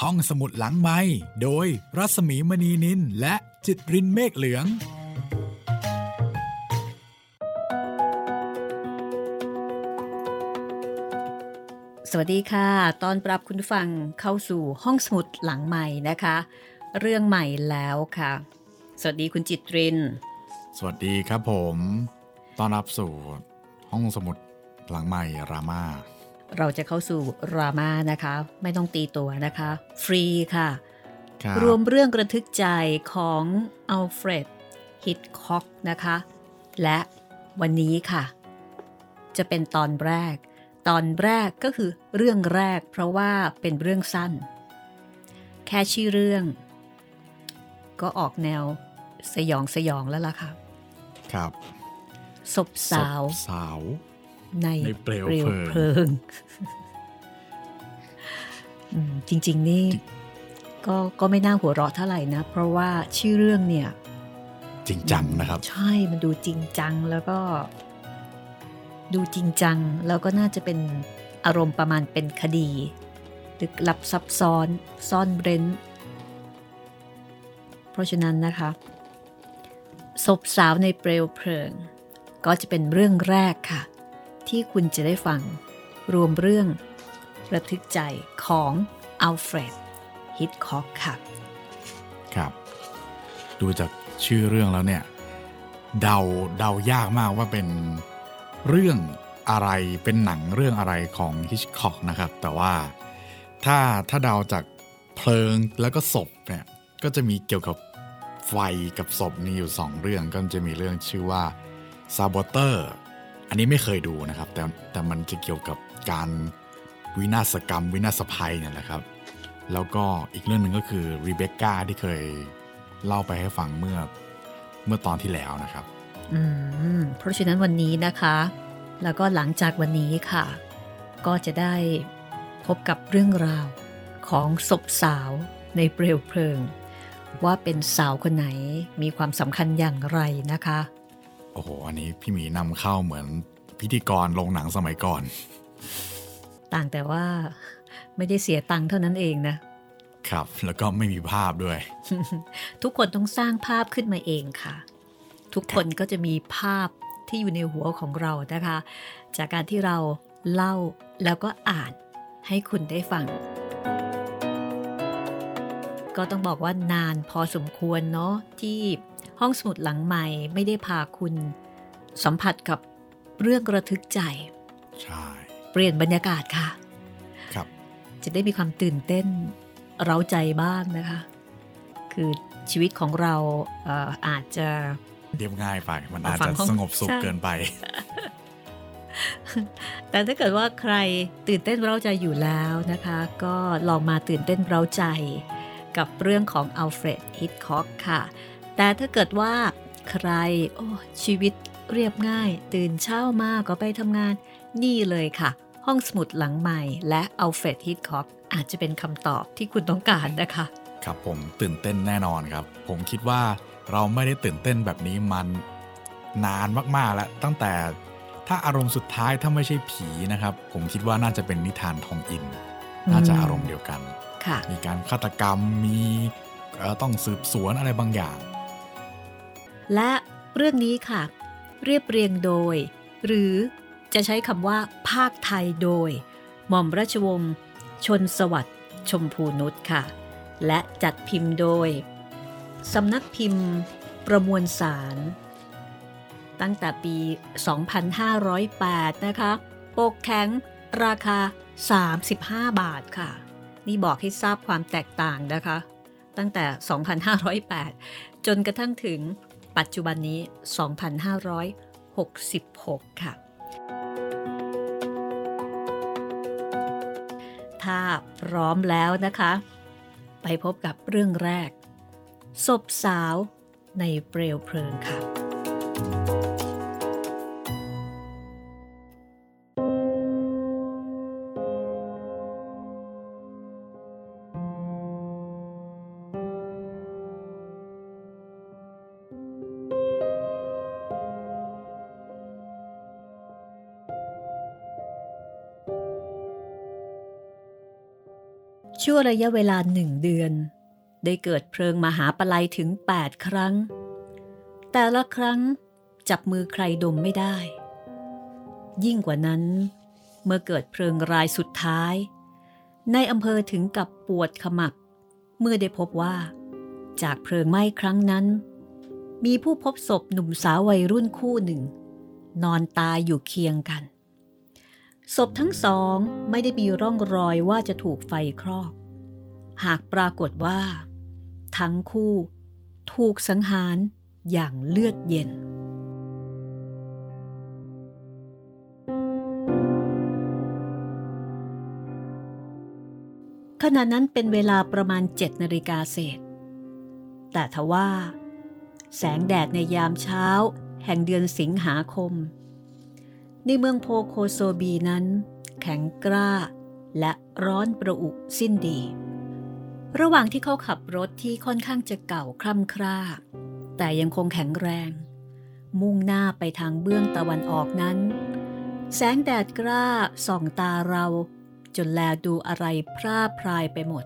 ห้องสมุดหลังไม้โดยรัสมีมณีนินและจิตรินเมฆเหลือง สวัสดีค่ะ ตอนปรับคุณฟังเข้าสู่ห้องสมุดหลังใหม่นะคะ เรื่องใหม่แล้วค่ะ สวัสดีคุณจิตริน สวัสดีครับผม ต้อนรับสู่ห้องสมุดหลังใหม่รามา เราจะเข้าสู่รามานะคะ ไม่ต้องตีตัวนะคะ ฟรีค่ะครับรวมเรื่องระทึกใจของอัลเฟรดฮิตคอกนะคะ และวันนี้ค่ะ จะเป็นตอนแรก ตอนแรกก็คือเรื่องแรกเพราะว่าเป็นเรื่องสั้น แค่ชื่อเรื่อง ก็ออกแนวสยองสยองแล้วล่ะค่ะ ครับศพสาวศพสาว ในในเปลวเปลวเพลิงเพลิงอืมจริง ๆ นี่ก็ก็ไม่น่าหัวเราะเท่าไหร่นะ เพราะว่าชื่อเรื่องเนี่ย จริงจังนะครับ ใช่มันดูจริงจังแล้วก็ ดูจริงจัง แล้วก็น่าจะเป็นอารมณ์ประมาณเป็นคดีลึกลับซับซ้อนซ่อนเร้น เพราะฉะนั้นนะคะศพสาวในเปลวเพลิง ก็จะเป็นเรื่องแรกค่ะ ที่คุณจะได้ฟัง รวมเรื่อง ระทึกใจของอัลเฟรดฮิตคอกค่ะ ครับ ดูจากชื่อเรื่องแล้วเนี่ย เดาเดายากมากว่าเป็นเรื่องอะไรเป็นหนังเรื่องอะไรของฮิชคอกนะครับ แต่ว่าถ้าถ้าเดาจากเพลิงแล้วก็ศพเนี่ยก็จะมีเกี่ยวกับไฟกับศพนี่อยู่สองเรื่องก็จะมีเรื่องชื่อว่าซาบอเตอร์ อันนี้ไม่เคยดูนะครับ แต่แต่มันจะเกี่ยวกับการวินาศกรรม วินาศภัยเนี่ยแหละครับ แล้วก็อีกเรื่องหนึ่งก็คือรีเบคก้าที่เคยเล่าไปให้ฟังเมื่อเมื่อตอนที่แล้วนะครับ อืม เพราะฉะนั้นวันนี้นะคะ แล้วก็หลังจากวันนี้ค่ะ ก็จะได้พบกับเรื่องราวของศพสาวในเปลวเพลิง ว่าเป็นสาวคนไหนมีความสำคัญอย่างไรนะคะ โอ้โห อันนี้พี่หมีนำเข้าเหมือนพิธีกรลงหนังสมัยก่อน ต่างแต่ว่าไม่ได้เสียตังค์เท่านั้นเองนะ ครับ แล้วก็ไม่มีภาพด้วย ทุกคนต้องสร้างภาพขึ้นมาเองค่ะ ทุกคนก็จะมีภาพที่อยู่ในหัวของเรานะคะ จากการที่เราเล่าแล้วก็อ่านให้คุณได้ฟัง ก็ต้องบอกว่านานพอสมควรเนาะที่ห้องสมุดหลังใหม่ไม่ได้พาคุณสัมผัสกับเรื่องระทึกใจ ใช่ เปลี่ยนบรรยากาศค่ะ ครับ จะได้มีความตื่นเต้น เร้าใจบ้างนะคะ คือชีวิตของเราเอ่ออาจจะเรียบง่ายไป มันอาจฟัจะงห้องสงบสุขใช่เกินไป แต่ถ้าเกิดว่าใครตื่นเต้นเร้าใจอยู่แล้วนะคะ ก็ลองมาตื่นเต้นเร้าใจ กับเรื่องของอัลเฟรดฮิตคอกค่ะ แต่ถ้าเกิดว่าใครโอ้ชีวิตเรียบง่าย ตื่นเช้ามาก็ไปทำงาน นี่เลยค่ะ ห้องสมุดหลังใหม่และอัลเฟรดฮิตคอกอาจจะเป็นคำตอบที่คุณต้องการนะคะ ครับผมตื่นเต้นแน่นอนครับ ผมคิดว่าเราไม่ได้ตื่นเต้นแบบนี้มันนานมากๆแล้วตั้งแต่ถ้าอารมณ์สุดท้ายถ้าไม่ใช่ผีนะครับ ผมคิดว่าน่าจะเป็นนิทานทองอิน น่าจะอารมณ์เดียวกัน มีการฆาตกรรมมีเอ่อต้องสืบสวนอะไรบางอย่าง และเรื่องนี้ค่ะ เรียบเรียงโดย หรือจะใช้คำว่า ภาคไทยโดย หม่อมราชวงศ์ชนสวัสดิ์ชมพูนุชค่ะ และจัดพิมพ์โดยสำนักพิมพ์ประมวลสาร ตั้งแต่ปี 2508 นะคะ ปกแข็งราคา 35 บาทค่ะ นี่บอกให้ทราบความแตกต่างนะคะ ตั้งแต่ 2508 จนกระทั่งถึงปัจจุบันนี้ 2566 ค่ะ ถ้าพร้อมแล้วนะคะ ไปพบกับเรื่องแรก ศพสาวในเปลวเพลิงค่ะ ระยะเวลาหนึ่งเดือน ได้เกิดเพลิงมหาปลัยถึง 8 ครั้ง แต่ละครั้งจับมือใครดมไม่ได้ ยิ่งกว่านั้น เมื่อเกิดเพลิงรายสุดท้าย ในอำเภอถึงกับปวดขมับ เมื่อได้พบว่า จากเพลิงไหม้ครั้งนั้น มีผู้พบศพหนุ่มสาววัยรุ่นคู่หนึ่ง นอนตายอยู่เคียงกันศพทั้งสองไม่ได้มีร่องรอยว่าจะถูกไฟครอก หากปรากฏว่า ทั้งคู่ถูกสังหารอย่างเลือดเย็น ขณะนั้นเป็นเวลาประมาณเจ็ดนาฬิกาเศษ แต่ทว่า แสงแดดในยามเช้าแห่งเดือนสิงหาคม ในเมืองโพโคโซบีนั้น แข็งกร้าและร้อนประอุสิ้นดี ระหว่างที่เขาขับรถที่ค่อนข้างจะเก่าคร่ำคร่า แต่ยังคงแข็งแรง มุ่งหน้าไปทางเบื้องตะวันออกนั้น แสงแดดกล้าส่องตาเรา จนแลดูอะไรพร่าพรายไปหมด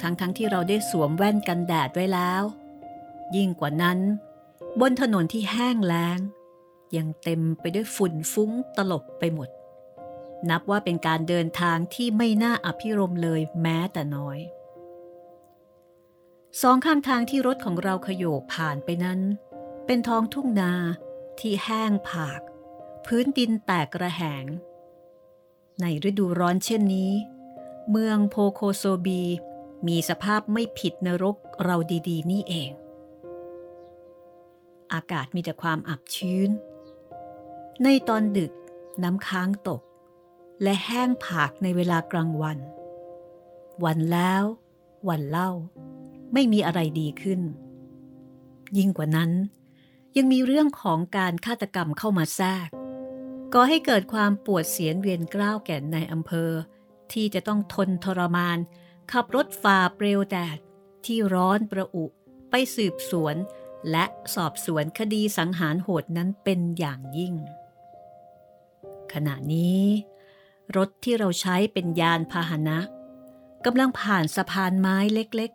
ทั้งๆทที่เราได้สวมแว่นกันแดดไว้แล้ว ยิ่งกว่านั้น บนถนนที่แห้งแล้ง ยังเต็มไปด้วยฝุ่นฟุ้งตลบไปหมด นับว่าเป็นการเดินทางที่ไม่น่าอภิรมเลยแม้แต่น้อย สองข้างทางที่รถของเราขยโยกผ่านไปนั้น เป็นท้องทุ่งนาที่แห้งผาก พื้นดินแตกกระแหง ในฤดูร้อนเช่นนี้ เมืองโพโคโซบี มีสภาพไม่ผิดนรกเราดีๆ นี่เอง อากาศมีแต่ความอับชื้น ในตอนดึกน้ำค้างตก และแห้งผากในเวลากลางวัน วันแล้ว วันเล่า ไม่มีอะไรดีขึ้น ยิ่งกว่านั้น ยังมีเรื่องของการฆาตกรรมเข้ามาแทรกก่อให้เกิดความปวดเสียนเวียนกล้าวแก่ในอำเภอ ที่จะต้องทนทรมาน ขับรถฝ่าเปลวแดด ที่ร้อนประอุ ไปสืบสวน และสอบสวนคดีสังหารโหดนั้นเป็นอย่างยิ่ง ขณะนี้ รถที่เราใช้เป็นยานพาหนะกำลังผ่านสะพานไม้เล็ก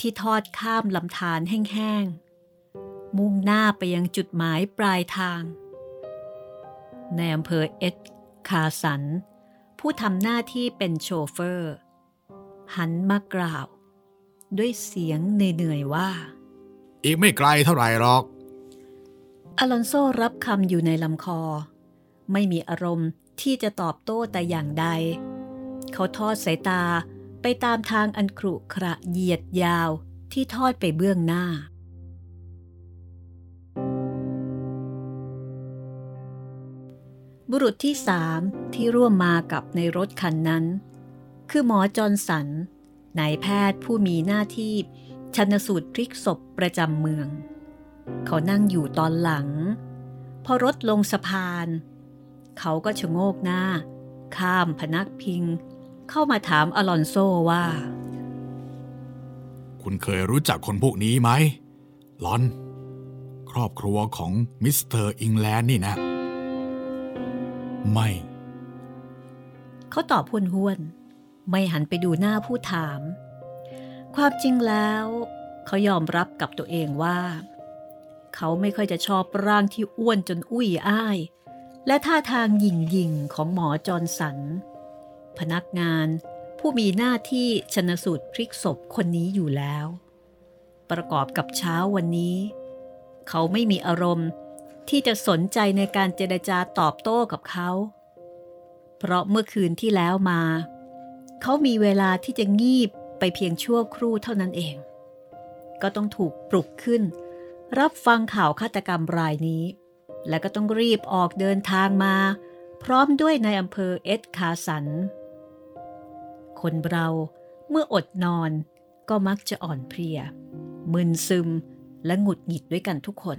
ที่ทอดข้ามลำธารแห้งๆ มุ่งหน้าไปยังจุดหมายปลายทาง ในอำเภอเอ็ดคาสัน ผู้ทำหน้าที่เป็นโชเฟอร์ หันมากล่าว ด้วยเสียงเหนื่อยๆว่า อีกไม่ไกลเท่าไหร่หรอก อลอนโซรับคำอยู่ในลำคอ ไม่มีอารมณ์ที่จะตอบโต้แต่อย่างใด เขาทอดสายตา ไปตามทางอันครุขระเหยียดยาวที่ทอดไปเบื้องหน้า บุรุษที่สามที่ร่วมมากับในรถคันนั้น คือหมอจอนสันนายแพทย์ผู้มีหน้าที่ชันสูตรพลิกศพประจำเมือง เขานั่งอยู่ตอนหลัง พอรถลงสะพาน เขาก็ชะโงกหน้า ข้ามพนักพิง เข้ามาถามอลอนโซว่า คุณเคยรู้จักคนพวกนี้ไหมลอน ครอบครัวของมิสเตอร์อิงแลนด์นี่นะ ไม่ เขาตอบห้วนห้วนๆไม่หันไปดูหน้าผู้ถาม ความจริงแล้ว เขายอมรับกับตัวเองว่า เขาไม่ค่อยจะชอบร่างที่อ้วนจนอุ้ยอ้าย และท่าทางหยิ่งยิงของหมอจอร์นสัน พนักงาน ผู้มีหน้าที่ชันสูตรพลิกศพคนนี้อยู่แล้ว ประกอบกับเช้าวันนี้ เขาไม่มีอารมณ์ที่จะสนใจในการเจรจาตอบโต้กับเขา เพราะเมื่อคืนที่แล้วมา เขามีเวลาที่จะงีบไปเพียงชั่วครู่เท่านั้นเอง ก็ต้องถูกปลุกขึ้น รับฟังข่าวฆาตกรรมรายนี้ และก็ต้องรีบออกเดินทางมา พร้อมด้วยในอำเภอเอ็ดคาสัน คนเราเมื่ออดนอนก็มักจะอ่อนเพลีย มึนซึมและหงุดหงิดด้วยกันทุกคน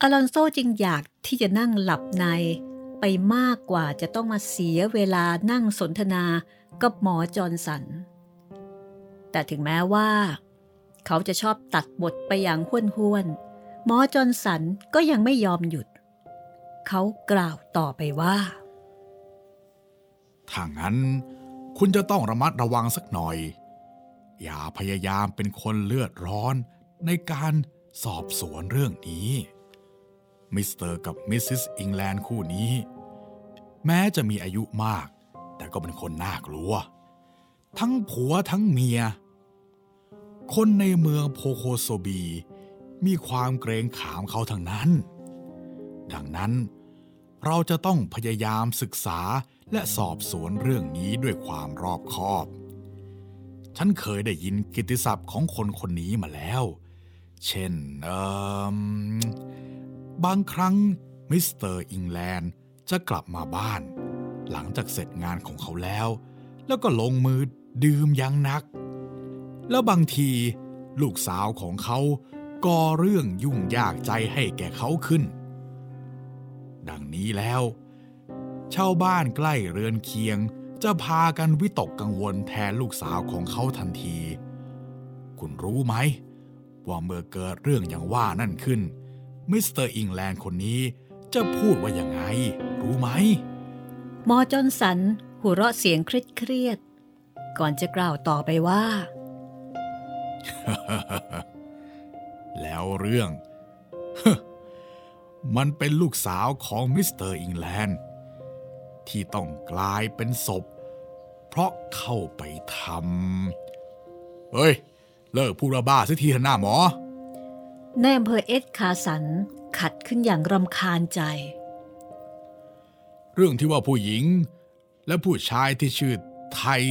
อลอนโซจึงอยากที่จะนั่งหลับในไปมากกว่าจะต้องมาเสียเวลานั่งสนทนากับหมอจอร์นสัน แต่ถึงแม้ว่า เขาจะชอบตัดบทไปอย่างห้วนห้วนหมอจอร์นสันก็ยังไม่ยอมหยุด เขากล่าวต่อไปว่าถ้างั้น คุณจะต้องระมัดระวังสักหน่อย อย่าพยายามเป็นคนเลือดร้อนในการสอบสวนเรื่องนี้ มิสเตอร์กับมิสซิสอิงแลนด์คู่นี้ แม้จะมีอายุมาก แต่ก็เป็นคนน่ากลัว ทั้งผัวทั้งเมีย คนในเมืองโพโคโซบี มีความเกรงขามเขาทั้งนั้น ดังนั้นเราจะต้องพยายามศึกษา และสอบสวนเรื่องนี้ด้วยความรอบคอบ ฉันเคยได้ยินกิติศัพท์ของคนคนนี้มาแล้ว เช่นบางครั้งมิสเตอร์อิงแลนด์จะกลับมาบ้าน หลังจากเสร็จงานของเขาแล้ว แล้วก็ลงมือดื่มอย่างหนัก แล้วบางทีลูกสาวของเขาก่อเรื่องยุ่งยากใจให้แก่เขาขึ้น ดังนี้แล้ว ชาวบ้านใกล้เรือนเคียง จะพากันวิตกกังวลแทนลูกสาวของเขาทันที คุณรู้ไหม ว่าเมื่อเกิดเรื่องอย่างว่านั่นขึ้น มิสเตอร์อิงแลนด์คนนี้จะพูดว่าอย่างไง รู้ไหม หมอจอร์นสัน หัวเราะเสียงเครียดก่อนจะกล่าวต่อไปว่า แล้วเรื่อง มันเป็นลูกสาวของมิสเตอร์อิงแลนด์ ที่ต้องกลายเป็นศพ เพราะเข้าไปทำเฮ้ย เลิกพูดบ้าสักทีเถอะน่าหมอนายอำเภอเอ็ดคาสันขัดขึ้นอย่างรำคาญใจจ เรื่องที่ว่าผู้หญิง และผู้ชายที่ชื่อไทย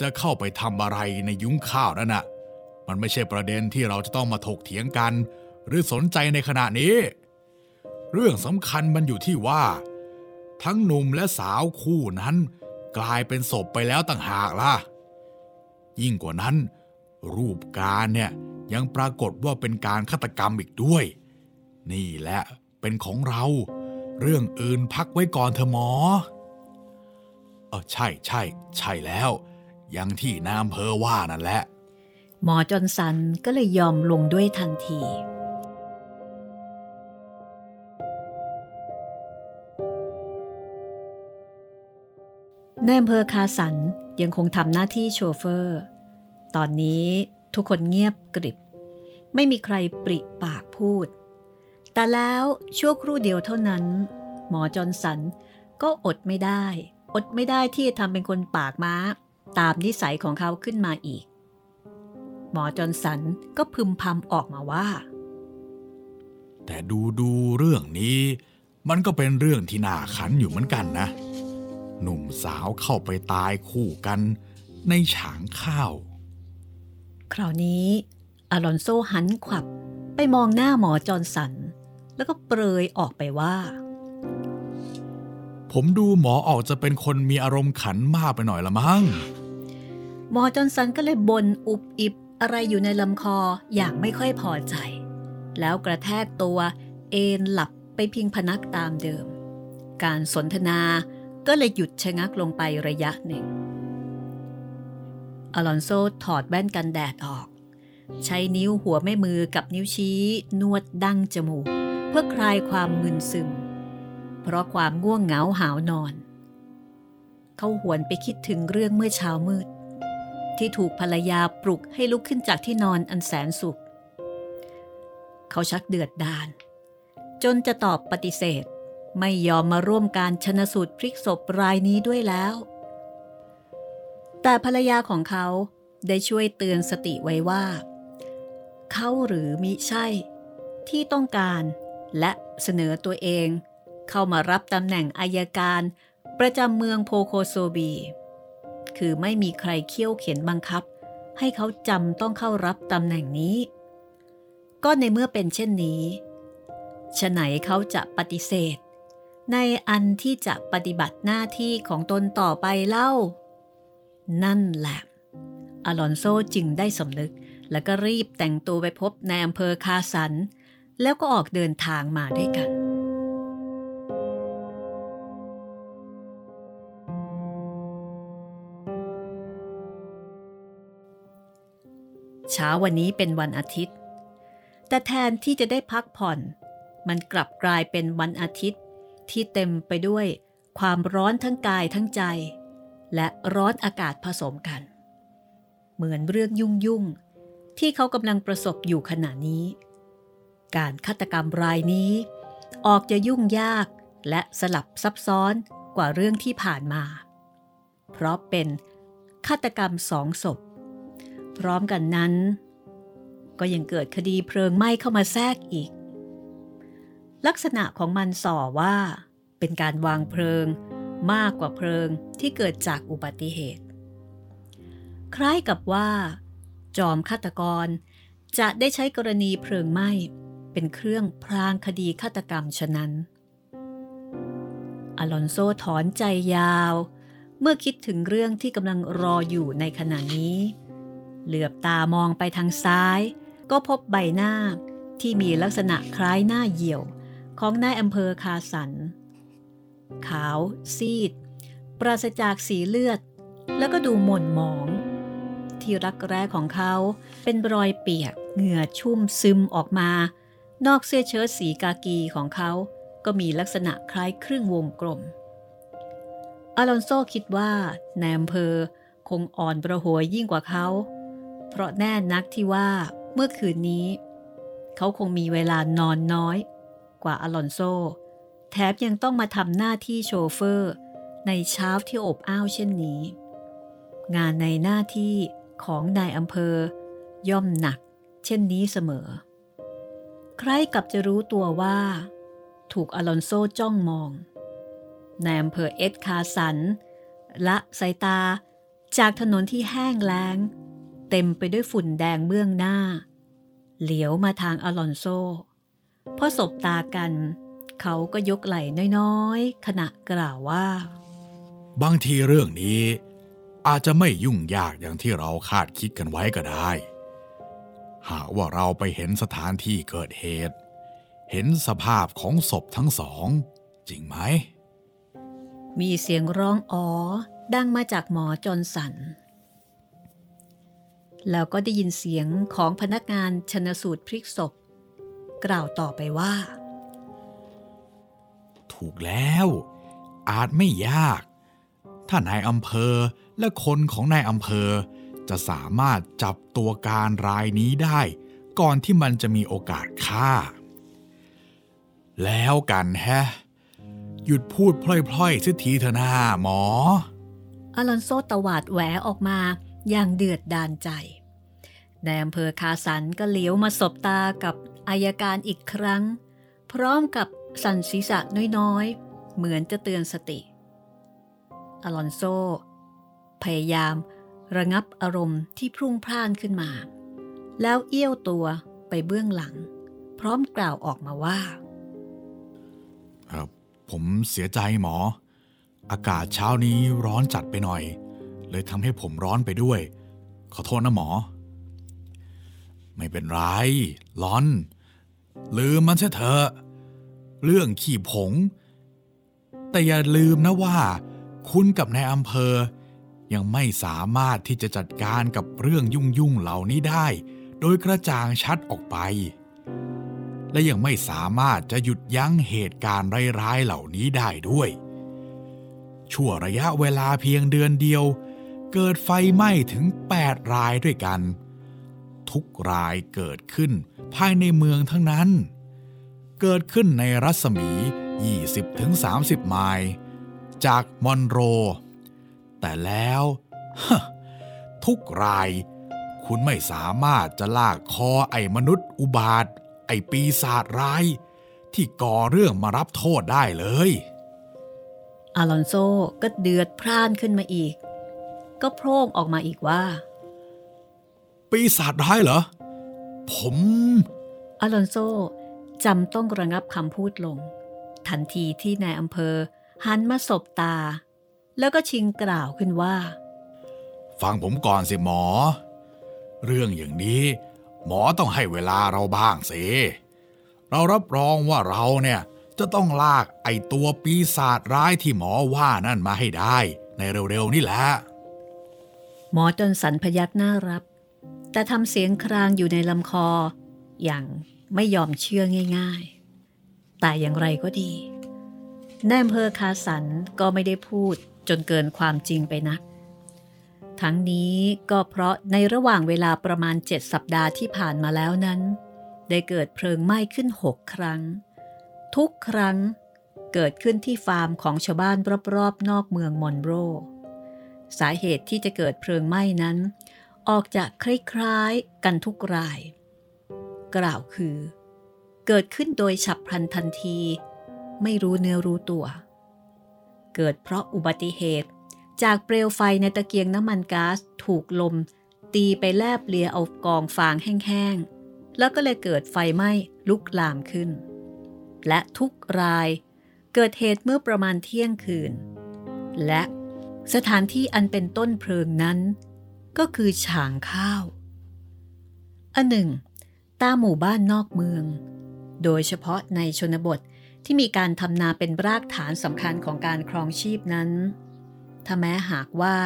จะเข้าไปทำอะไรในยุ้งข้าวนั่นน่ะมันไม่ใช่ประเด็นที่เราจะต้องมาถกเถียงกัน หรือสนใจในขณะนี้ เรื่องสำคัญมันอยู่ที่ว่า ทั้งหนุ่มและสาวคู่นั้น กลายเป็นศพไปแล้วต่างหากล่ะ ยิ่งกว่านั้น รูปการเนี่ยยังปรากฏว่าเป็นการฆาตกรรมอีกด้วย นี่แหละเป็นของเรา เรื่องอื่นพักไว้ก่อนเถอะหมอ เออใช่ใช่ใช่แล้ว ยังที่นามเพอว่านั่นแหละ หมอจอนสันก็เลยยอมลงด้วยทันที ในอำเภอคาสันยังคงทำหน้าที่โชเฟอร์ ตอนนี้ทุกคนเงียบกริบ ไม่มีใครปริปากพูด แต่แล้วชั่วครู่เดียวเท่านั้น หมอจอนสันก็อดไม่ได้ อดไม่ได้ที่จะทำเป็นคนปากม้า ตามนิสัยของเขาขึ้นมาอีก หมอจอนสันก็พึมพำออกมาว่า แต่ดูดูเรื่องนี้ มันก็เป็นเรื่องที่น่าขันอยู่เหมือนกันนะ หนุ่มสาวเข้าไปตายคู่กันในฉางข้าว คราวนี้อลอนโซหันขวับไปมองหน้าหมอจอร์นสัน แล้วก็เปรยออกไปว่า ผมดูหมอออกจะเป็นคนมีอารมณ์ขันมากไปหน่อยละมั้ง หมอจอร์นสันก็เลยบนอุบอิบอะไรอยู่ในลำคออย่างไม่ค่อยพอใจ แล้วกระแทกตัวเอนหลับไปพิงพนักตามเดิม การสนทนา ก็เลยหยุดชะงักลงไประยะหนึ่ง อลอนโซถอดแว่นกันแดดออก ใช้นิ้วหัวแม่มือกับนิ้วชี้นวดดั้งจมูก เพื่อคลายความมึนซึม เพราะความง่วงเหงาหาวนอน เขาหวนไปคิดถึงเรื่องเมื่อเช้ามืด ที่ถูกภรรยาปลุกให้ลุกขึ้นจากที่นอนอันแสนสุข เขาชักเดือดดาน จนจะตอบปฏิเสธ ไม่ยอมมาร่วมการชนสูตรพลิกศพรายนี้ด้วยแล้ว แต่ภรรยาของเขาได้ช่วยเตือนสติไว้ว่า เขาหรือมิใช่ ที่ต้องการและเสนอตัวเอง เข้ามารับตำแหน่งอายการ ประจำเมืองโพโคโซบี คือไม่มีใครเคี่ยวเข็นบังคับ ให้เขาจำต้องเข้ารับตำแหน่งนี้ ก็ในเมื่อเป็นเช่นนี้ฉไหนเขาจะปฏิเสธ ในอันที่จะปฏิบัติหน้าที่ของตนต่อไปเล่า นั่นแหละอลอนโซจึงได้สำนึก แล้วก็รีบแต่งตัวไปพบในอำเภอคาสัน แล้วก็ออกเดินทางมาด้วยกัน เช้าวันนี้เป็นวันอาทิตย์ แต่แทนที่จะได้พักผ่อน มันกลับกลายเป็นวันอาทิตย์ ที่เต็มไปด้วยความร้อนทั้งกายทั้งใจ และร้อนอากาศผสมกัน เหมือนเรื่องยุ่งยุ่งที่เขากำลังประสบอยู่ขณะนี้ การฆาตกรรมรายนี้ ออกจะยุ่งยากและสลับซับซ้อนกว่าเรื่องที่ผ่านมา เพราะเป็นฆาตกรรมสองศพ พร้อมกันนั้น ก็ยังเกิดคดีเพลิงไหม้เข้ามาแทรกอีก ลักษณะของมันส่อว่า เป็นการวางเพลิง มากกว่าเพลิงที่เกิดจากอุบัติเหตุ คล้ายกับว่า จอมฆาตกรจะได้ใช้กรณีเพลิงไหม้เป็นเครื่องพรางคดีฆาตกรรมฉะนั้น อลอนโซถอนใจยาว เมื่อคิดถึงเรื่องที่กำลังรออยู่ในขณะนี้ เหลือบตามองไปทางซ้าย ก็พบใบหน้าที่มีลักษณะคล้ายหน้าเหี่ยว ของนายอำเภอคาสัน ขาว ซีด ปราศจากสีเลือด แล้วก็ดูหม่นหมอง ที่รักแร้ของเขาเป็นรอยเปียกเหงื่อชุ่มซึมออกมา นอกเสื้อเชิ้ตสีกากีของเขาก็มีลักษณะคล้ายครึ่งวงกลม อลอนโซคิดว่าในอำเภอคงอ่อนประหวยยิ่งกว่าเขา เพราะแน่นักที่ว่าเมื่อคืนนี้ เขาคงมีเวลานอนน้อย กว่าอลอนโซ แถมยังต้องมาทำหน้าที่โชเฟอร์ ในเช้าที่อบอ้าวเช่นนี้ งานในหน้าที่ของนายอำเภอย่อมหนัก เช่นนี้เสมอ ใครกับจะรู้ตัวว่า ถูกอลอนโซจ้องมองนายอำเภอเอ็ดคาสัน ละสายตาจากถนนที่แห้งแล้ง เต็มไปด้วยฝุ่นแดงเบื้องหน้า เหลียวมาทางอลอนโซ พอสบตากัน เขาก็ยกไหล่น้อยๆ ขณะกล่าวว่า บางทีเรื่องนี้ อาจจะไม่ยุ่งยากอย่างที่เราคาดคิดกันไว้ก็ได้ หากว่าเราไปเห็นสถานที่เกิดเหตุ เห็นสภาพของศพทั้งสอง จริงไหม มีเสียงร้องอ๋อ ดังมาจากหมอจนสันแล้วก็ได้ยินเสียงของพนักงานชนสูตรพลิกศพ กล่าวต่อไปว่า ถูกแล้ว อาจไม่ยาก ถ้านายอำเภอและคนของนายอำเภอ จะสามารถจับตัวการรายนี้ได้ ก่อนที่มันจะมีโอกาสฆ่า แล้วกันแฮะ หยุดพูดพล่อยๆสิทีเถอะนาหมอ อลอนโซตวาดแหวออกมาอย่างเดือดดานใจในอำเภอคาสันก็เหลียวมาสบตากับ อายการอีกครั้ง พร้อมกับสั่นศีรษะน้อยๆ เหมือนจะเตือนสติ อลอนโซ พยายามระงับอารมณ์ที่พรุ่งพล่านขึ้นมา แล้วเอี้ยวตัวไปเบื้องหลัง พร้อมกล่าวออกมาว่า ผมเสียใจหมอ อากาศเช้านี้ร้อนจัดไปหน่อย เลยทำให้ผมร้อนไปด้วย ขอโทษนะหมอ ไม่เป็นไร ร้อน ลืมมันเถเถอะเรื่องขี่ผง แต่อย่าลืมนะว่า คุณกับนายอำเภอ ยังไม่สามารถที่จะจัดการกับเรื่องยุ่งๆเหล่านี้ได้ โดยกระจ่างชัดออกไป และยังไม่สามารถจะหยุดยั้งเหตุการณ์ร้ายๆเหล่านี้ได้ด้วย ชั่วระยะเวลาเพียงเดือนเดียว เกิดไฟไหม้ถึง 8 รายด้วยกัน ทุกรายเกิดขึ้น ภายในเมืองทั้งนั้น เกิดขึ้นในรัศมี 20-30 ไมล์จากมอนโร แต่แล้วทุกราย คุณไม่สามารถจะลากคอไอ้มนุษย์อุบาท ไอ้ปีศาจร้าย ที่ก่อเรื่องมารับโทษได้เลยอลอนโซก็เดือดพร่านขึ้นมาอีก ก็โพร่งออกมาอีกว่า ปีศาจร้ายเหรอ ผมอลอนโซจำต้องระงับคำพูดลง ทันทีที่นายอำเภอหันมาสบตา แล้วก็ชิงกล่าวขึ้นว่า ฟังผมก่อนสิหมอ เรื่องอย่างนี้ หมอต้องให้เวลาเราบ้างสิเรารับรองว่าเราเนี่ยจะต้องลากไอตัวปีศาจร้ายที่หมอว่านั่นมาให้ได้ ในเร็วๆนี่แหละ หมอจนสันพยักหน้ารับ แต่ทำเสียงครางอยู่ในลำคอ อย่างไม่ยอมเชื่อง่ายๆ แต่อย่างไรก็ดีนายอำเภอคาสันก็ไม่ได้พูดจนเกินความจริงไปนัก ทั้งนี้ก็เพราะในระหว่างเวลาประมาณ7สัปดาห์ที่ผ่านมาแล้วนั้น ได้เกิดเพลิงไหม้ขึ้น6ครั้ง ทุกครั้งเกิดขึ้นที่ฟาร์มของชาวบ้านรอบๆ นอกเมืองมอนโร สาเหตุที่จะเกิดเพลิงไหม้นั้น ออกจากคล้ายๆกันทุกราย กล่าวคือ เกิดขึ้นโดยฉับพลันทันที ไม่รู้เนื้อรู้ตัว เกิดเพราะอุบัติเหตุจากเปลวไฟในตะเกียงน้ำมันก๊าซถูกลม ตีไปแลบเลียเอากองฟางแห้งๆ แล้วก็เลยเกิดไฟไหม้ลุกลามขึ้น และทุกรายเกิดเหตุเมื่อประมาณเที่ยงคืน และสถานที่อันเป็นต้นเพลิงนั้น ก็คือฉางข้าว อันหนึ่ง ตาหมู่บ้านนอกเมือง โดยเฉพาะในชนบทที่มีการทำนาเป็นรากฐานสำคัญของการครองชีพนั้นถ้าแม้หากว่า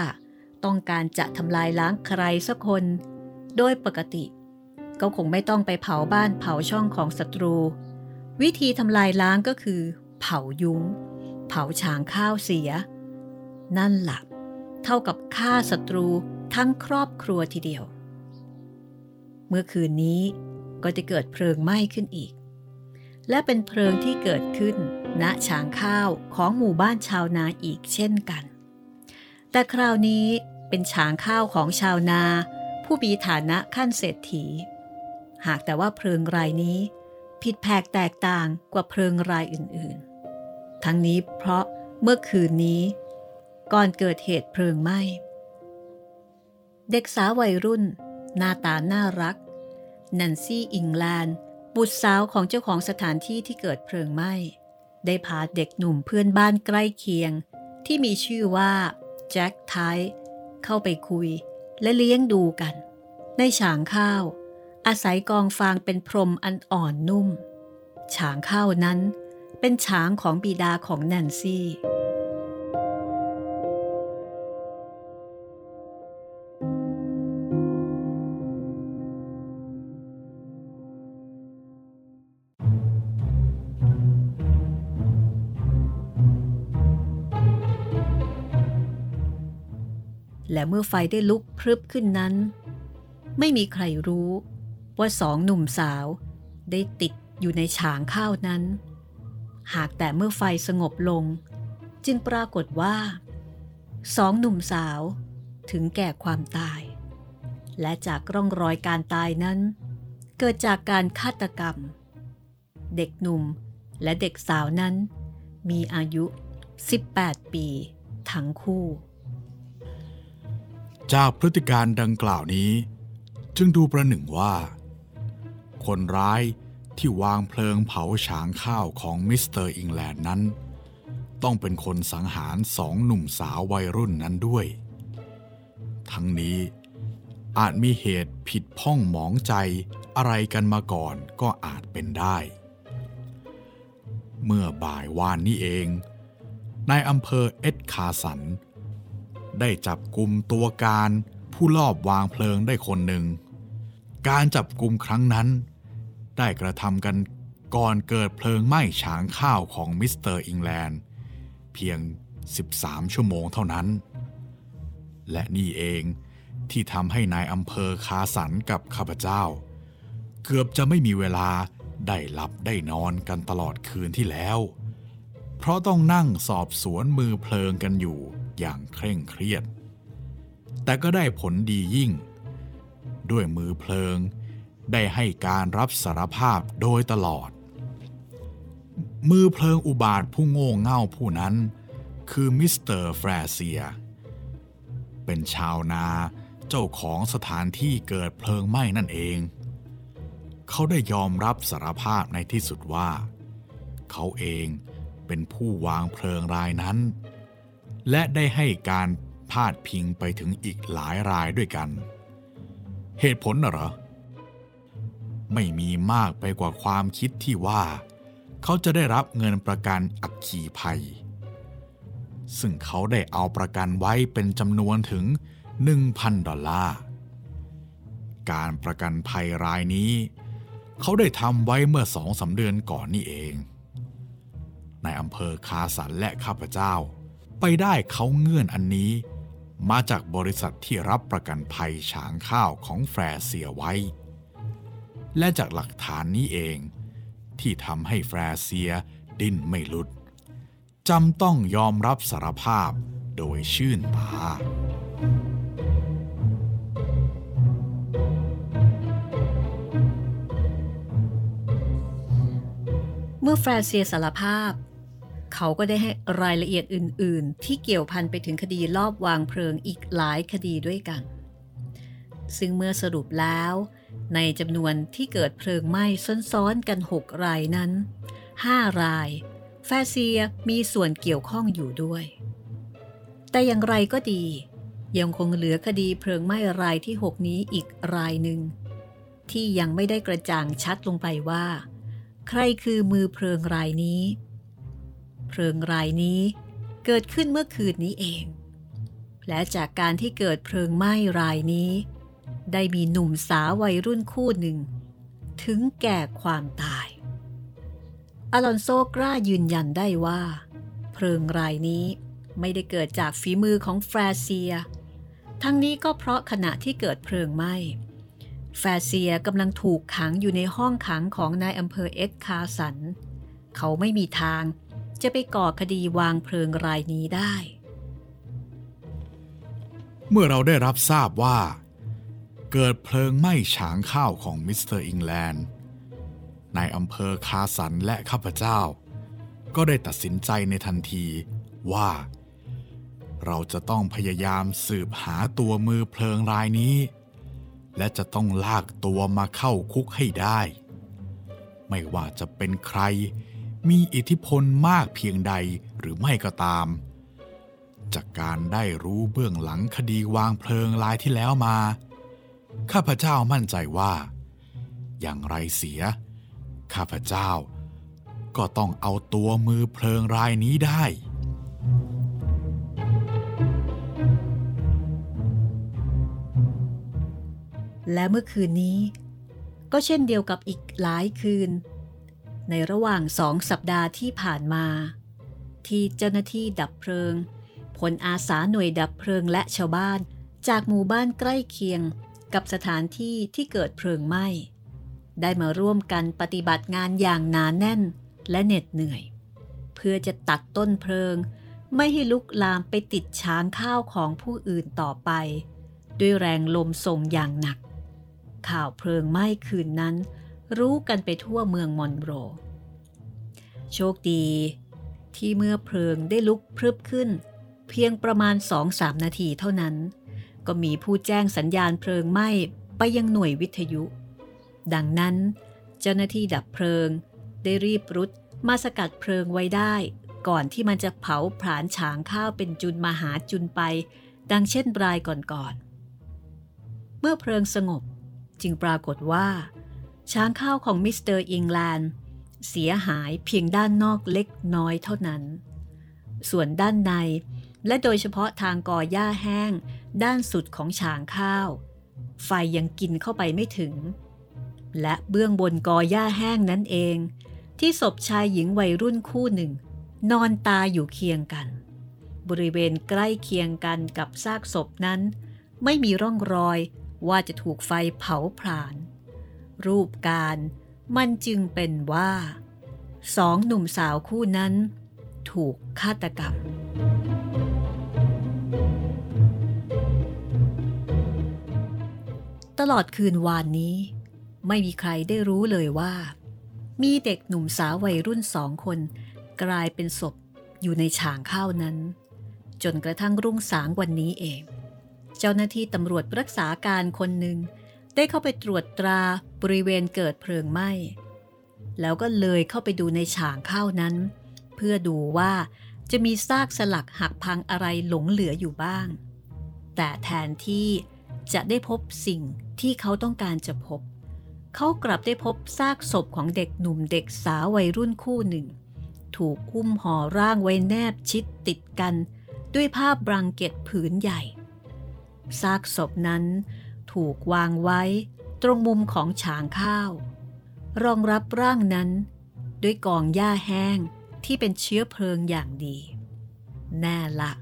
ต้องการจะทำลายล้างใครสักคน โดยปกติ ก็คงไม่ต้องไปเผาบ้านเผาช่องของศัตรู วิธีทำลายล้างก็คือ เผายุง้ง เผาฉางข้าวเสีย นั่นหละเท่ากับฆ่าศัตรู ทั้งครอบครัวทีเดียว เมื่อคืนนี้ก็จะเกิดเพลิงไหม้ขึ้นอีก และเป็นเพลิงที่เกิดขึ้นณฉางข้าวของหมู่บ้านชาวนาอีกเช่นกัน แต่คราวนี้เป็นฉางข้าวของชาวนา ผู้มีฐานะขั้นเศรษฐี หากแต่ว่าเพลิงรายนี้ ผิดแผกแตกต่างกว่าเพลิงรายอื่นๆ ทั้งนี้เพราะเมื่อคืนนี้ ก่อนเกิดเหตุเพลิงไหม้ เด็กสาววัยรุ่น หน้าตาน่ารัก นันซี่อิงแลนด์ บุตรสาวของเจ้าของสถานที่ที่เกิดเพลิงไหม้ ได้พาเด็กหนุ่มเพื่อนบ้านใกล้เคียง ที่มีชื่อว่าแจ็คไทเข้าไปคุยและเลี้ยงดูกัน ในฉางข้าว อาศัยกองฟางเป็นพรมอันอ่อนนุ่ม ฉางข้าวนั้นเป็นช้างของบิดาของแนนซี่ และเมื่อไฟได้ลุกพรึบขึ้นนั้น ไม่มีใครรู้ว่าสองหนุ่มสาวได้ติดอยู่ในฉางข้าวนั้น หากแต่เมื่อไฟสงบลง จึงปรากฏว่า สองหนุ่มสาวถึงแก่ความตาย และจากร่องรอยการตายนั้น เกิดจากการฆาตกรรม เด็กหนุ่มและเด็กสาวนั้น มีอายุ 18 ปีทั้งคู่ จากพฤติการณ์ดังกล่าวนี้ จึงดูประหนึ่งว่า คนร้ายที่วางเพลิงเผาฉางข้าวของมิสเตอร์อิงแลนด์นั้น ต้องเป็นคนสังหารสองหนุ่มสาววัยรุ่นนั้นด้วย ทั้งนี้อาจมีเหตุผิดพ้องหมองใจอะไรกันมาก่อนก็อาจเป็นได้ เมื่อบ่ายวานนี้เองนายอำเภอเอ็ดคาสัน ได้จับกลุ่มตัวการผู้ลอบวางเพลิงได้คนหนึ่ง การจับกลุ่มครั้งนั้น ได้กระทำกันก่อนเกิดเพลิงไหม้ฉางข้าวของมิสเตอร์อิงแลนด์เพียง 13 ชั่วโมงเท่านั้น และนี่เองที่ทำให้นายอำเภอคาสันกับข้าพเจ้า เกือบจะไม่มีเวลาได้หลับได้นอนกันตลอดคืนที่แล้ว เพราะต้องนั่งสอบสวนมือเพลิงกันอยู่ อย่างเคร่งเครียด แต่ก็ได้ผลดียิ่ง ด้วยมือเพลิงได้ให้การรับสารภาพโดยตลอด มือเพลิงอุบาทผู้โง่เง่าผู้นั้น คือมิสเตอร์แฟรเซีย เป็นชาวนาเจ้าของสถานที่เกิดเพลิงไหม้นั่นเอง เขาได้ยอมรับสารภาพในที่สุดว่า เขาเองเป็นผู้วางเพลิงรายนั้น และได้ให้การพาดพิงไปถึงอีกหลายรายด้วยกัน เหตุผลน่ะเหรอ ไม่มีมากไปกว่าความคิดที่ว่า เขาจะได้รับเงินประกันอักขีภัย ซึ่งเขาได้เอาประกันไว้เป็นจำนวนถึง 1,000 ดอลลาร์ การประกันภัยรายนี้ เขาได้ทำไว้เมื่อสองสาเดือนก่อนนี่เอง ในอำเภอคาสันและข้าพเจ้า ไปได้เขาเงื่อนอันนี้ มาจากบริษัทที่รับประกันภัยฉางข้าวของแฟร์เซียไว้ และจากหลักฐานนี้เอง ที่ทำให้แฟร์เซียดิ้นไม่หลุดจำต้องยอมรับสารภาพโดยชื่นตาเมื่อแฟรเซียสารภาพ เขาก็ได้ให้รายละเอียดอื่น ๆ ที่เกี่ยวพันไปถึงคดีลอบวางเพลิงอีกหลายคดีด้วยกัน ซึ่งเมื่อสรุปแล้ว ในจำนวนที่เกิดเพลิงไหม้ซ้อนๆกัน 6 รายนั้น 5 ราย แฟเซียมีส่วนเกี่ยวข้องอยู่ด้วย แต่อย่างไรก็ดี ยังคงเหลือคดีเพลิงไหม้รายที่ 6 นี้อีกรายหนึ่ง ที่ยังไม่ได้กระจ่างชัดลงไปว่า ใครคือมือเพลิงรายนี้ เพลิงรายนี้เกิดขึ้นเมื่อคืนนี้เอง และจากการที่เกิดเพลิงไหม้รายนี้ ได้มีหนุ่มสาววัยรุ่นคู่หนึ่ง ถึงแก่ความตาย อลอนโซกล้ายืนยันได้ว่า เพลิงรายนี้ไม่ได้เกิดจากฝีมือของแฟรเซีย ทั้งนี้ก็เพราะขณะที่เกิดเพลิงไหม้แฟรเซียกำลังถูกขังอยู่ในห้องขังของนายอำเภอเอ็ดคาสัน เขาไม่มีทาง จะไปก่อคดีวางเพลิงรายนี้ได้ เมื่อเราได้รับทราบว่า เกิดเพลิงไหม้ฉางข้าวของมิสเตอร์อิงแลนด์นายอำเภอคาสันและข้าพเจ้า ก็ได้ตัดสินใจในทันทีว่า เราจะต้องพยายามสืบหาตัวมือเพลิงรายนี้ และจะต้องลากตัวมาเข้าคุกให้ได้ ไม่ว่าจะเป็นใคร มีอิทธิพลมากเพียงใดหรือไม่ก็ตาม จากการได้รู้เบื้องหลังคดีวางเพลิงรายที่แล้วมา ข้าพเจ้ามั่นใจว่า อย่างไรเสีย ข้าพเจ้า ก็ต้องเอาตัวมือเพลิงรายนี้ได้และเมื่อคืนนี้ ก็เช่นเดียวกับอีกหลายคืน ในระหว่างสองสัปดาห์ที่ผ่านมา ที่เจ้าหน้าที่ดับเพลิงพลอาสาหน่วยดับเพลิงและชาวบ้านจากหมู่บ้านใกล้เคียงกับสถานที่ที่เกิดเพลิงไหม้ ได้มาร่วมกันปฏิบัติงานอย่างหนานแน่นและเหน็ดเหนื่อย เพื่อจะตัดต้นเพลิง ไม่ให้ลุกลามไปติดช้างข้าวของผู้อื่นต่อไป ด้วยแรงลมส่งอย่างหนัก ข่าวเพลิงไหม้คืนนั้น รู้กันไปทั่วเมืองมอนโร โชคดีที่เมื่อเพลิงได้ลุกพรึบขึ้น เพียงประมาณ2-3นาทีเท่านั้น ก็มีผู้แจ้งสัญญาณเพลิงไหม้ไปยังหน่วยวิทยุ ดังนั้น เจ้าหน้าที่ดับเพลิง ได้รีบรุดมาสกัดเพลิงไว้ได้ ก่อนที่มันจะเผาผลาญฉางข้าวเป็นจุนมาหาจุนไป ดังเช่นรายก่อนๆเมื่อเพลิงสงบจึงปรากฏว่า ฉางข้าวของมิสเตอร์อิงแลนด์เสียหายเพียงด้านนอกเล็กน้อยเท่านั้น ส่วนด้านในและโดยเฉพาะทางกองหญ้าแห้ง ด้านสุดของฉางข้าว ไฟยังกินเข้าไปไม่ถึง และเบื้องบนกองหญ้าแห้งนั้นเอง ที่ศพชายหญิงวัยรุ่นคู่หนึ่ง นอนตาอยู่เคียงกัน บริเวณใกล้เคียงกันกับซากศพนั้น ไม่มีร่องรอยว่าจะถูกไฟเผาผลาญ รูปการ มันจึงเป็นว่าสองหนุ่มสาวคู่นั้น ถูกฆาตกรรม ตลอดคืนวานนี้ ไม่มีใครได้รู้เลยว่า มีเด็กหนุ่มสาววัยรุ่นสองคน กลายเป็นศพอยู่ในฉางข้าวนั้น จนกระทั่งรุ่งสางวันนี้เอง เจ้าหน้าที่ตำรวจรักษาการคนหนึ่ง ได้เข้าไปตรวจตราบริเวณเกิดเพลิงไหม้ แล้วก็เลยเข้าไปดูในฉางข้าวนั้น เพื่อดูว่าจะมีซากสลักหักพังอะไรหลงเหลืออยู่บ้าง แต่แทนที่จะได้พบสิ่งที่เขาต้องการจะพบ เขากลับได้พบซากศพของเด็กหนุ่มเด็กสาววัยรุ่นคู่หนึ่ง ถูกอุ้มห่อร่างไว้แนบชิดติดกัน ด้วยผ้าบรังเก็ตผืนใหญ่ ซากศพนั้น ถูกวางไว้ตรงมุมของฉางข้าว รองรับร่างนั้น ด้วยกองหญ้าแห้งที่เป็นเชื้อเพลิงอย่างดี แน่ละ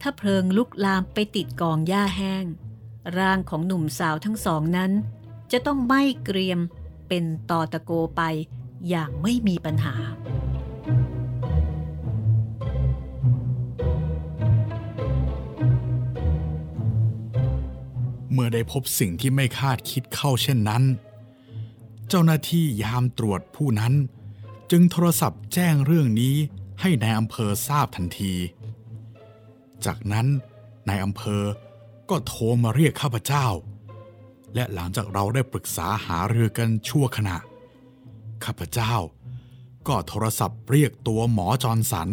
ถ้าเพลิงลุกลามไปติดกองหญ้าแห้ง ร่างของหนุ่มสาวทั้งสองนั้น จะต้องไหม้เกรียมเป็นตอตะโกไปอย่างไม่มีปัญหา มื่อได้พบสิ่งที่ไม่คาดคิดเข้าเช่นนั้น เจ้าหน้าที่ยามตรวจผู้นั้น จึงโทรศัพท์แจ้งเรื่องนี้ให้ในายอำเภอทราบทันที จากนั้นนายอำเภอก็โทรมาเรียกข้าพเจ้า และหลังจากเราได้ปรึกษาหารือกันชั่วขณะ ข้าพเจ้าก็โทรศัพท์เรียกตัวหมอจอร์นสัน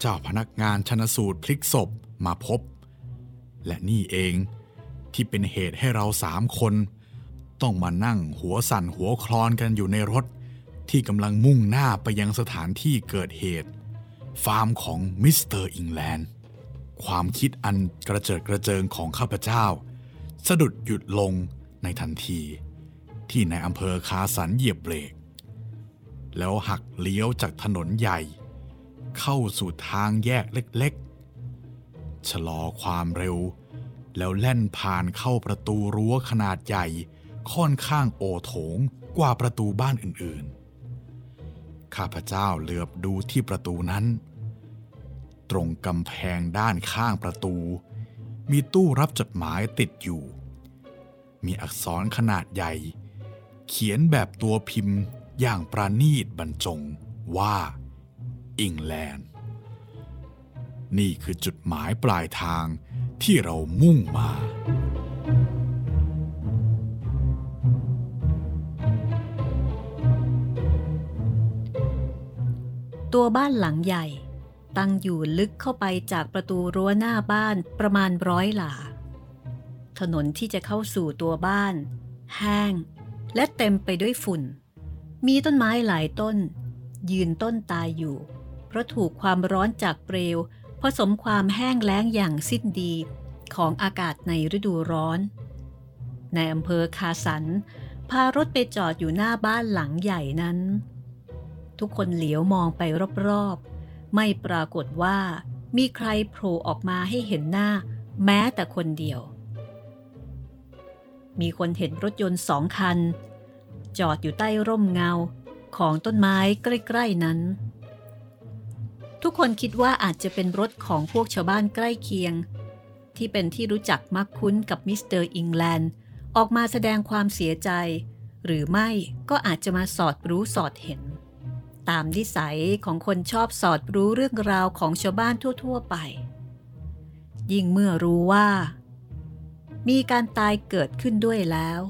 เจ้าพนักงานชนสูตรพลิกศพมาพบ และนี่เอง ที่เป็นเหตุให้เราสามคน ต้องมานั่งหัวสั่นหัวคลอนกันอยู่ในรถ ที่กำลังมุ่งหน้าไปยังสถานที่เกิดเหตุ ฟาร์มของมิสเตอร์อิงแลนด์ความคิดอันกระเจิดกระเจิงของข้าพเจ้า สะดุดหยุดลงในทันที ที่นายอำเภอคาสันเหยียบเบรก แล้วหักเลี้ยวจากถนนใหญ่ เข้าสู่ทางแยกเล็กๆ ชะลอความเร็ว แล้วแล่นผ่านเข้าประตูรั้วขนาดใหญ่ ค่อนข้างโอโถงกว่าประตูบ้านอื่นๆ ข้าพเจ้าเหลือบดูที่ประตูนั้น ตรงกำแพงด้านข้างประตู มีตู้รับจดหมายติดอยู่ มีอักษรขนาดใหญ่ เขียนแบบตัวพิมพ์อย่างประณีตบรรจงว่าอิงแลนด์ นี่คือจุดหมายปลายทาง ที่เรามุ่งมา ตัวบ้านหลังใหญ่ ตั้งอยู่ลึกเข้าไปจากประตูรั้วหน้าบ้านประมาณร้อยหลา ถนนที่จะเข้าสู่ตัวบ้าน แห้ง และเต็มไปด้วยฝุ่น มีต้นไม้หลายต้น ยืนต้นตายอยู่ เพราะถูกความร้อนจากเปลว ผสมความแห้งแล้งอย่างสิ้นดีของอากาศในฤดูร้อน ในอำเภอคาสัน พารถไปจอดอยู่หน้าบ้านหลังใหญ่นั้น ทุกคนเหลียวมองไปรอบๆ ไม่ปรากฏว่ามีใครโผล่ออกมาให้เห็นหน้าแม้แต่คนเดียว มีคนเห็นรถยนต์สองคัน จอดอยู่ใต้ร่มเงาของต้นไม้ใกล้ ๆ นั้น ทุกคนคิดว่าอาจจะเป็นรถของพวกชาวบ้านใกล้เคียง ที่เป็นที่รู้จักมักคุ้นกับมิสเตอร์อิงแลนด์ออกมาแสดงความเสียใจ หรือไม่ก็อาจจะมาสอดรู้สอดเห็น ตามนิสัยของคนชอบสอดรู้เรื่องราวของชาวบ้านทั่ว ๆ ไป ยิ่งเมื่อรู้ว่า มีการตายเกิดขึ้นด้วยแล้ว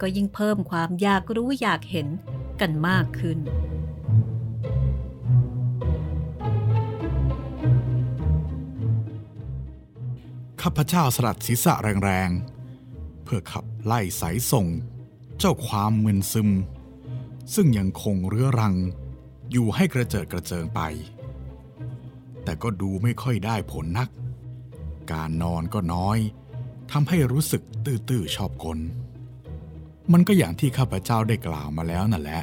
ก็ยิ่งเพิ่มความอยากรู้อยากเห็นกันมากขึ้น ข้าพเจ้าสลัดศีรษะแรงๆ เพื่อขับไล่สายส่ง เจ้าความมึนซึม ซึ่งยังคงเรื้อรัง อยู่ให้กระเจิดกระเจิงไป แต่ก็ดูไม่ค่อยได้ผลนัก การนอนก็น้อยทำให้รู้สึกตื้อๆชอบกลมันก็อย่างที่ข้าพเจ้าได้กล่าวมาแล้วนั่นแหละ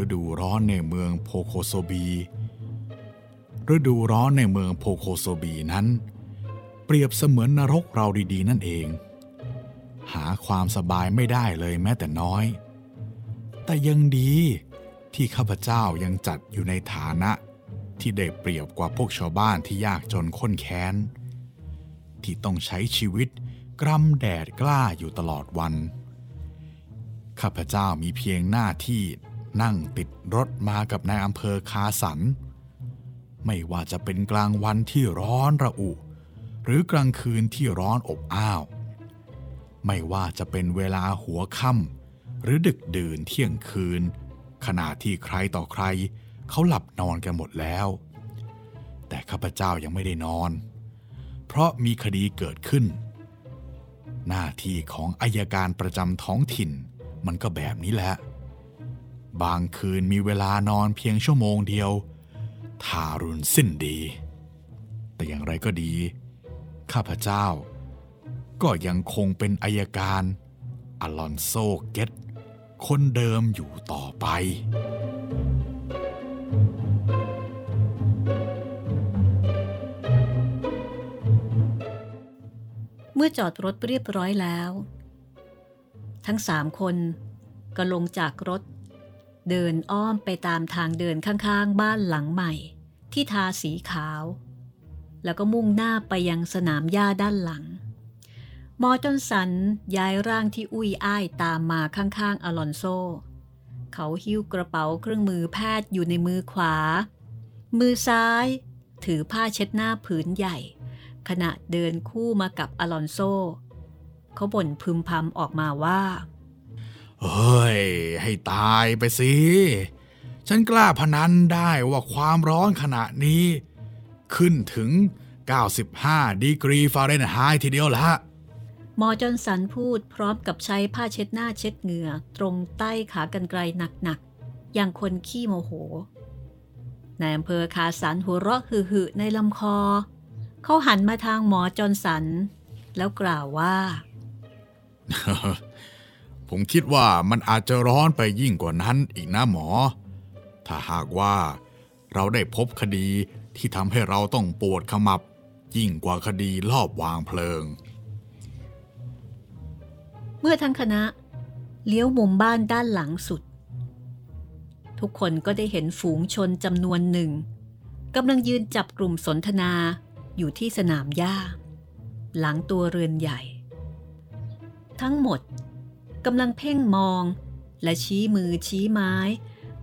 ฤดูร้อนในเมืองโพโคโซบี ฤดูร้อนในเมืองโพโคโซบีนั้น เปรียบเสมือนนรกเราดีๆ นั่นเอง หาความสบายไม่ได้เลยแม้แต่น้อย แต่ยังดีที่ข้าพเจ้ายังจัดอยู่ในฐานะที่ได้เปรียบกว่าพวกชาวบ้านที่ยากจนข้นแค้น ที่ต้องใช้ชีวิตกรำแดดกล้าอยู่ตลอดวัน ข้าพเจ้ามีเพียงหน้าที่นั่งติดรถมากับนายอำเภอคาสัน ไม่ว่าจะเป็นกลางวันที่ร้อนระอุ หรือกลางคืนที่ร้อนอบอ้าว ไม่ว่าจะเป็นเวลาหัวค่ำหรือดึกดื่นเที่ยงคืน ขณะที่ใครต่อใคร เขาหลับนอนกันหมดแล้ว แต่ข้าพเจ้ายังไม่ได้นอน เพราะมีคดีเกิดขึ้น หน้าที่ของอายการประจำท้องถิ่น มันก็แบบนี้แหละ บางคืนมีเวลานอนเพียงชั่วโมงเดียวทารุณสิ้นดี แต่อย่างไรก็ดี ข้าพเจ้า ก็ยังคงเป็นอายการอลอนโซเกตคนเดิมอยู่ต่อไปเมื่อจอดรถเรียบร้อยแล้ว ทั้งสามคนก็ลงจากรถ เดินอ้อมไปตามทางเดินข้างๆ บ้านหลังใหม่ ที่ทาสีขาว แล้วก็มุ่งหน้าไปยังสนามหญ้าด้านหลัง มอจอนสันย้ายร่างที่อุ้ยอ้ายตามมาข้างๆอลอนโซ เขาหิ้วกระเป๋าเครื่องมือแพทย์อยู่ในมือขวา มือซ้าย ถือผ้าเช็ดหน้าผืนใหญ่ ขณะเดินคู่มากับอลอนโซ เขาบ่นพึมพำออกมาว่าเฮ้ย ให้ตายไปสิ ฉันกล้าพนันได้ว่าความร้อนขณะนี้ ขึ้นถึง 95 ดีกรีฟาเรนไฮต์ทีเดียวละหมอจอนสันพูดพร้อมกับใช้ผ้าเช็ดหน้าเช็ดเหงื่อ ตรงใต้ขากรรไกรหนักๆ อย่างคนขี้โมโหนายอำเภอคาสันหัวเราะหึ่ๆในลำคอ เขาหันมาทางหมอจอนสัน แล้วกล่าวว่า ผมคิดว่ามันอาจจะร้อนไปยิ่งกว่านั้นอีกนะหมอ ถ้าหากว่าเราได้พบคดี ที่ทำให้เราต้องปวดขมับยิ่งกว่าคดีลอบวางเพลิง เมื่อทั้งคณะ เลี้ยวมุมบ้านด้านหลังสุด ทุกคนก็ได้เห็นฝูงชนจำนวนหนึ่งกำลังยืนจับกลุ่มสนทนาอยู่ที่สนามหญ้า หลังตัวเรือนใหญ่ ทั้งหมดกำลังเพ่งมองและชี้มือชี้ไม้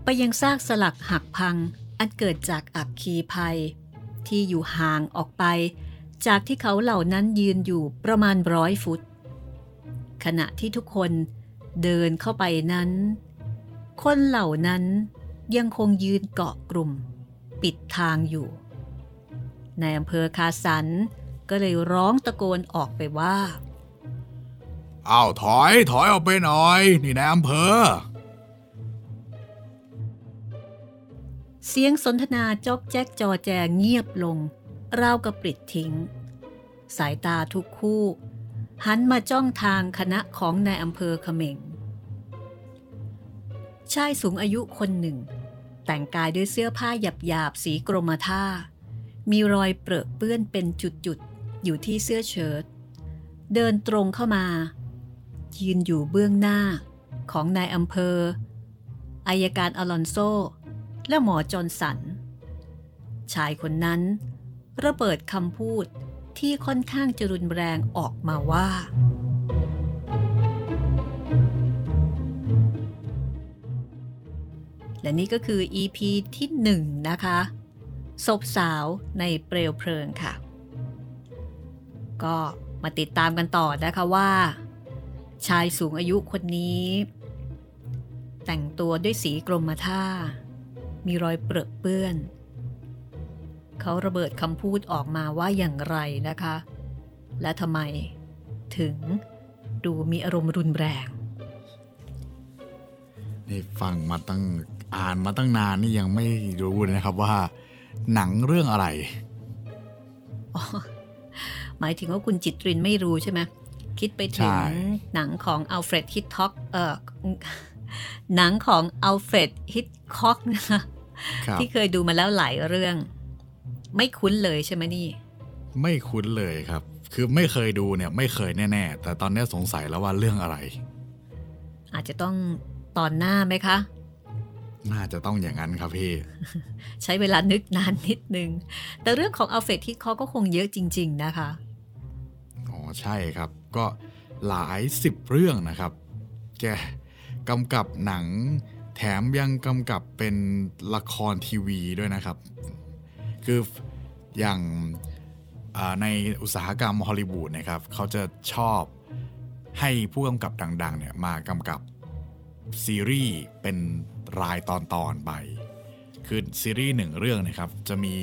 ไปยังซากสลักหักพัง อันเกิดจากอักคีภัย ที่อยู่ห่างออกไป จากที่เขาเหล่านั้นยืนอยู่ประมาณร้อยฟุต ขณะที่ทุกคนเดินเข้าไปนั้น คนเหล่านั้นยังคงยืนเกาะกลุ่ม ปิดทางอยู่ในอำเภอคาสันก็เลยร้องตะโกนออกไปว่า อ้าวถอยถอยออกไปหน่อย นี่นายอำเภอ เสียงสนทนาจอกแจ๊กจอแจเงียบลง ราวกับปลิดทิ้ง สายตาทุกคู่ หันมาจ้องทางคณะของนายอำเภอเขมงชายสูงอายุคนหนึ่ง แต่งกายด้วยเสื้อผ้าหยาบๆสีกรมท่า มีรอยเปรอะเปื้อนเป็นจุดๆ อยู่ที่เสื้อเชิ้ตเดินตรงเข้ามา ยืนอยู่เบื้องหน้าของนายอำเภออายการอลอนโซ และหมอจอนสัน ชายคนนั้นระเบิดคำพูดที่ค่อนข้างจะรุนแรงออกมาว่า และนี่ก็คือ EP ที่หนึ่งนะคะศพสาวในเปลวเพลิงค่ะ ก็มาติดตามกันต่อนะคะว่า ชายสูงอายุคนนี้ แต่งตัวด้วยสีกรมท่า มีรอยเปรอะเปื้อน เขาระเบิดคำพูดออกมาว่าอย่างไรนะคะ และทำไมถึงดูมีอารมณ์รุนแรง นี่ฟังมาตั้งอ่านมาตั้งนานนี่ยังไม่รู้เลยนะครับว่า หนังเรื่องอะไร หมายถึงว่าคุณจิตรินไม่รู้ใช่ไหมคิดไปถึใช่งหนังของอัลเฟรดฮิตคอกเออ หนังของอัลเฟรดฮิตคอกนะคะครับที่เคยดูมาแล้วหลายเรื่อง ไม่คุ้นเลยใช่ไหมนี่ ไม่คุ้นเลยครับ คือไม่เคยดูเนี่ยไม่เคยแน่ๆ แต่ตอนนี้สงสัยแล้วว่าเรื่องอะไร อาจจะต้องตอนหน้าไหมคะ น่าจะต้องอย่างนั้นครับพี่ ใช้เวลานึกนานนิดนึง แต่เรื่องของอัลเฟรดฮิตคอกก็คงเยอะจริง ๆ นะคะอ๋อใช่ครับก็หลายสิบเรื่องนะครับ แก กำกับหนัง แถมยังกำกับเป็นละครทีวีด้วยนะครับ คืออย่างในอุตสาหกรรมฮอลลีวูดนะครับเขาจะชอบให้ผู้กำกับดังๆเนี่ยมากำกับซีรีส์เป็นรายตอนตอนๆไป คือซีรีส์หนึ่งเรื่องนะครับ จะมี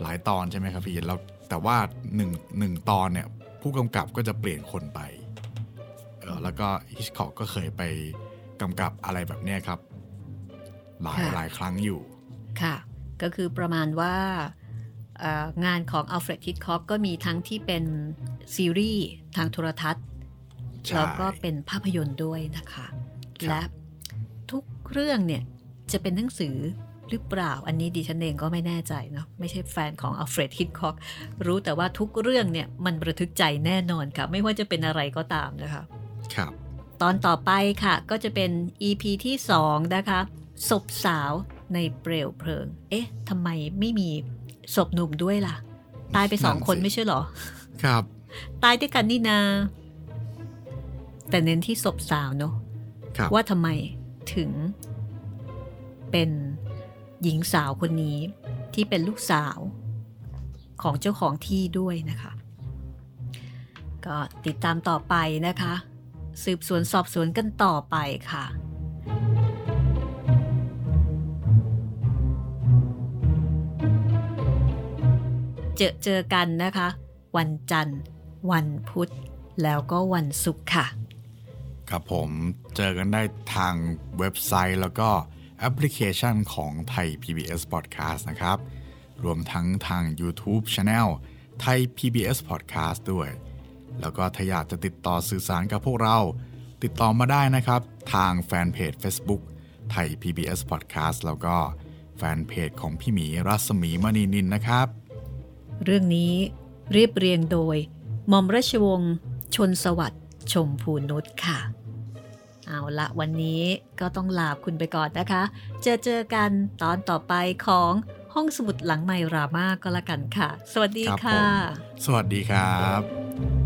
หลายตอนใช่ไหมครับพี่แล้วแต่ว่าหนึ่งหนึ่งตอนเนี่ยผู้กำกับก็จะเปลี่ยนคนไป แล้วก็ฮิชคอกก็เคยไปกำกับอะไรแบบเนี้ยครับ หลายค่ะหลายครั้งอยู่ ค่ะ ก็คือประมาณว่าเอ่องานของอัลเฟรดฮิตคอกก็มีทั้งที่เป็นซีรีส์ทางโทรทัศน์ใช่แล้วก็เป็นภาพยนตร์ด้วยนะคะครับและทุกเรื่องเนี่ยจะเป็นหนังสือหรือเปล่า อันนี้ดิฉันเองก็ไม่แน่ใจเนาะไม่ใช่แฟนของอัลเฟรดฮิตคอกรู้แต่ว่าทุกเรื่องเนี่ยมันระทึกใจแน่นอนค่ะ ไม่ว่าจะเป็นอะไรก็ตามนะคะ ครับ ตอนต่อไปค่ะ ก็จะเป็น EP ที่ 2 นะคะศพสาวในเปลวเพลิง เอ๊ะทำไมไม่มีศพหนุ่มด้วยล่ะ ตายไปสองนั่นสิคนไม่ใช่เหรอ ครับ ตายด้วยกันนี่นา แต่เน้นที่ศพสาวเนาะครับว่าทำไมถึง เป็นหญิงสาวคนนี้ที่เป็นลูกสาวของเจ้าของที่ด้วยนะคะ ก็ติดตามต่อไปนะคะ สืบสวนสอบสวนกันต่อไปค่ะเจอเจอกันนะคะ วันจันทร์ วันพุธ แล้วก็วันศุกร์ค่ะ ครับผมเจอกันได้ทางเว็บไซต์แล้วก็แอปพลิเคชันของไทย PBS Podcast นะครับ รวมทั้งทาง YouTube Channel ไทย PBS Podcast ด้วย แล้วก็ถ้าอยากจะติดต่อสื่อสารกับพวกเรา ติดต่อมาได้นะครับ ทางแฟนเพจ Facebook ไทย PBS Podcast แล้วก็แฟนเพจของพี่หมีรัศมีมณีนินนะครับ เรื่องนี้เรียบเรียงโดยหม่อมราชวงศ์ชนสวัสดิ์ชมพูนุชค่ะ เอาละวันนี้ก็ต้องลาคุณไปก่อนนะคะ เจอเจอกันตอนต่อไปของห้องสมุดหลังไมรามาก็แล้วกันค่ะ สวัสดีครับค่ะผมสวัสดีครับ